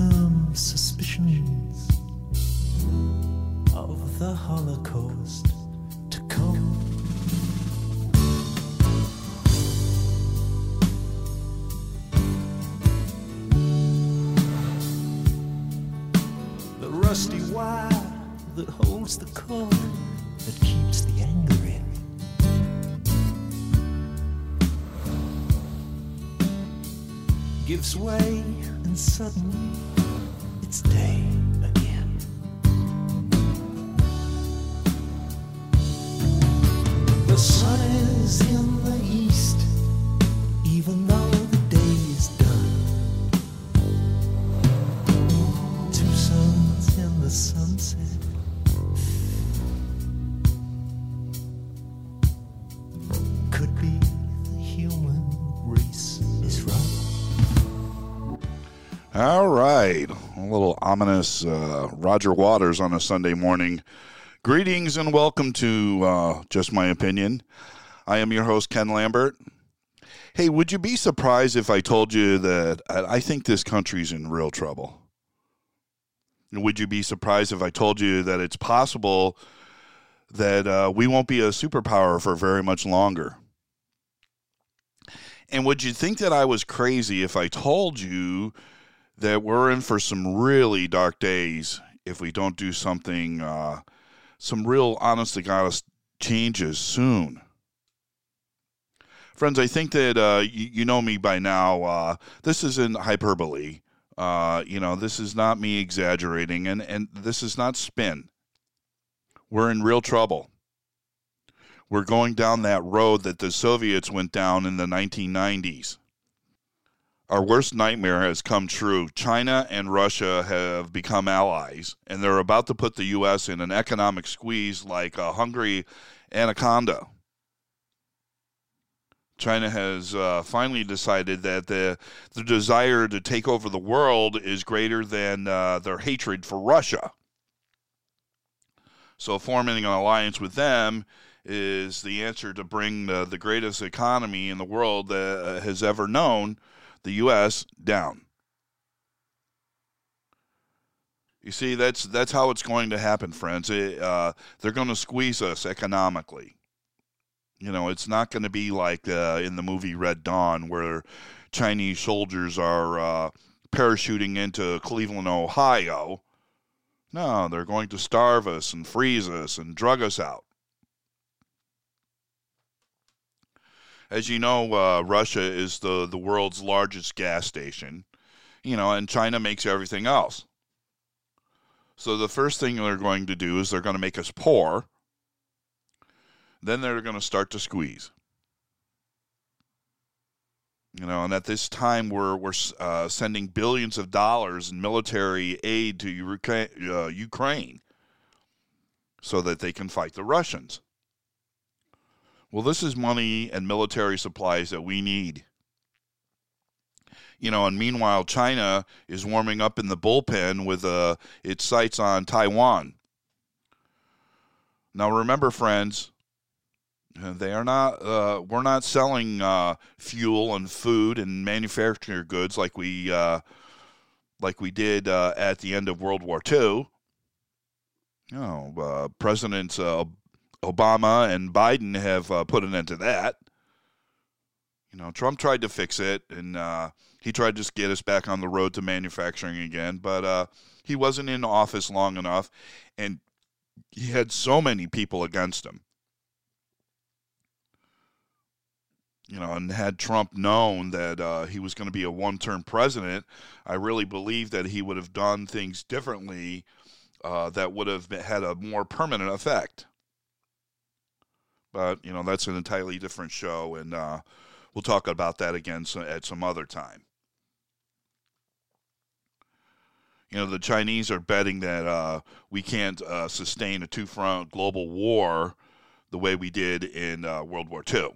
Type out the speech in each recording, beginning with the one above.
welcome suspicions of the Holocaust to come. The rusty wire that holds the cord that keeps the anger in. Gives way, and suddenly it's day All right. A little ominous uh, Roger Waters on a Sunday morning. Greetings and welcome to uh, Just My Opinion. I am your host, Ken Lambert. Hey, would you be surprised if I told you that I think this country's in real trouble? Would you be surprised if I told you that it's possible that uh, we won't be a superpower for very much longer? And would you think that I was crazy if I told you that we're in for some really dark days if we don't do something, uh, some real honest to God changes soon? Friends, I think that uh, you, you know me by now. Uh, this isn't hyperbole. Uh, you know, this is not me exaggerating, and, and this is not spin. We're in real trouble. We're going down that road that the Soviets went down in the 1990s. Our worst nightmare has come true. China and Russia have become allies, and they're about to put the U.S. in an economic squeeze like a hungry anaconda. China has uh, finally decided that the the desire to take over the world is greater than uh, their hatred for Russia. So forming an alliance with them is the answer to bring the, the greatest economy in the world that uh, has ever known, the U.S., down. You see, that's that's how it's going to happen, friends. It, uh, they're going to squeeze us economically. You know, it's not going to be like uh, in the movie Red Dawn, where Chinese soldiers are uh, parachuting into Cleveland, Ohio. No, they're going to starve us and freeze us and drug us out. As you know, uh, Russia is the, the world's largest gas station, you know, and China makes everything else. So the first thing they're going to do is they're going to make us poor. Then they're going to start to squeeze. You know, and at this time we're we're uh, sending billions of dollars in military aid to Ukraine, uh, Ukraine so that they can fight the Russians. Well, this is money and military supplies that we need. You know, and meanwhile, China is warming up in the bullpen with uh, its sights on Taiwan. Now, remember, friends, they are not. Uh, we're not selling uh, fuel and food and manufactured goods like we uh, like we did uh, at the end of World War II. You know, Obama and Biden have uh, put an end to that. You know, Trump tried to fix it, and uh, he tried to get us back on the road to manufacturing again, but uh, he wasn't in office long enough, and he had so many people against him. You know, and had Trump known that uh, he was going to be a one-term president, I really believe that he would have done things differently uh, that would have had a more permanent effect. But you know, that's an entirely different show, and uh, we'll talk about that again at some other time. You know, the Chinese are betting that uh, we can't uh, sustain a two-front global war the way we did in uh, World War II.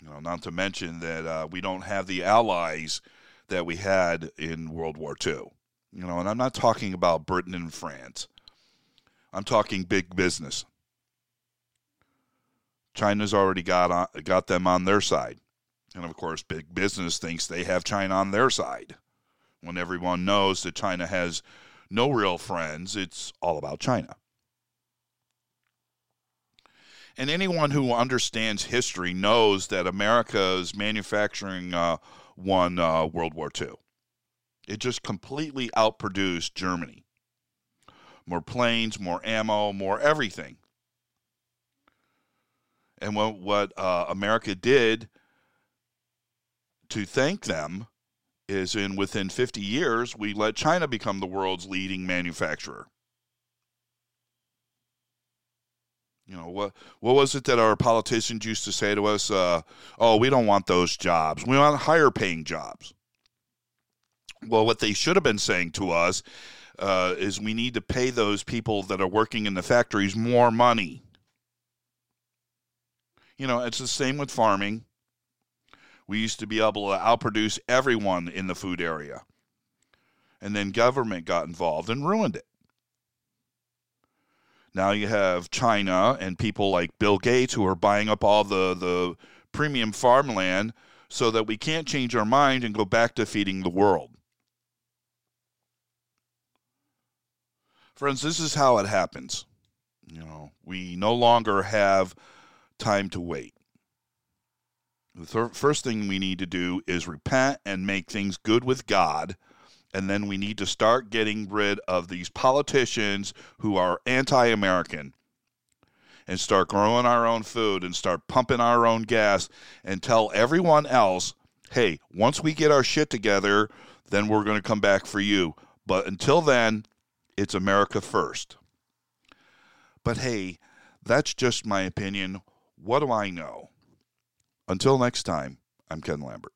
You know, not to mention that uh, we don't have the allies that we had in World War II. You know, and I'm not talking about Britain and France. I'm talking big business. China's already got on, got them on their side. And of course, big business thinks they have China on their side. When everyone knows that China has no real friends, it's all about China. And anyone who understands history knows that America's manufacturing uh, won uh, World War II. It just completely outproduced Germany. More planes, more ammo, more everything. And what, what uh, America did to thank them is in within 50 years, we let China become the world's leading manufacturer. You know what? What was it that our politicians used to say to us? Uh, oh, we don't want those jobs. We want higher paying jobs. Well, what they should have been saying to us uh, is we need to pay those people that are working in the factories more money. You know, it's the same with farming. We used to be able to outproduce everyone in the food area. And then government got involved and ruined it. Now you have China and people like Bill Gates who are buying up all the, the premium farmland so that we can't change our mind and go back to feeding the world. Friends, this is how it happens. You know, we no longer have time to wait. The th- first thing we need to do is repent and make things good with God. And then we need to start getting rid of these politicians who are anti American and start growing our own food and start pumping our own gas and tell everyone else, hey, once we get our shit together, then we're going to come back for you. But until then, it's America first. But hey, that's just my opinion. What do I know? Until next time, I'm Ken Lambert.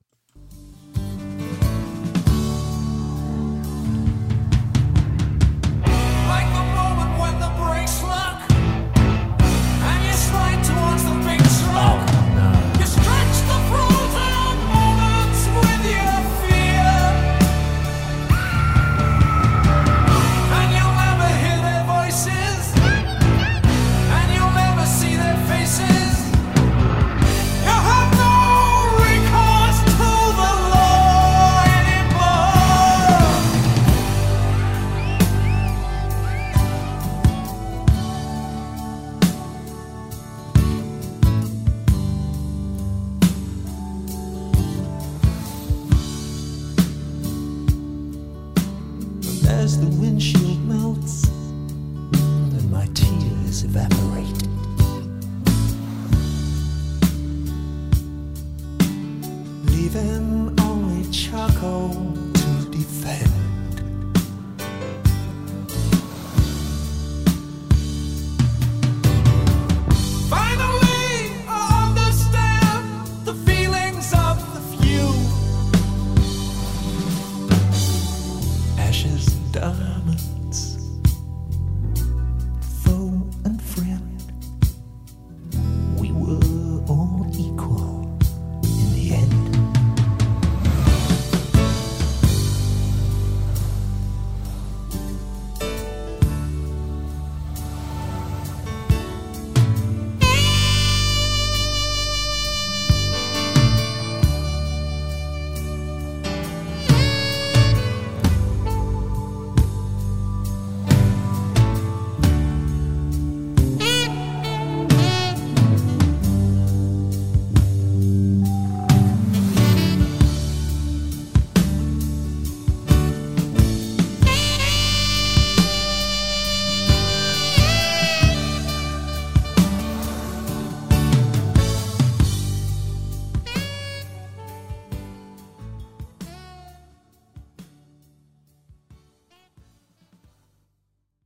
as the windshield melts and my tears evaporate.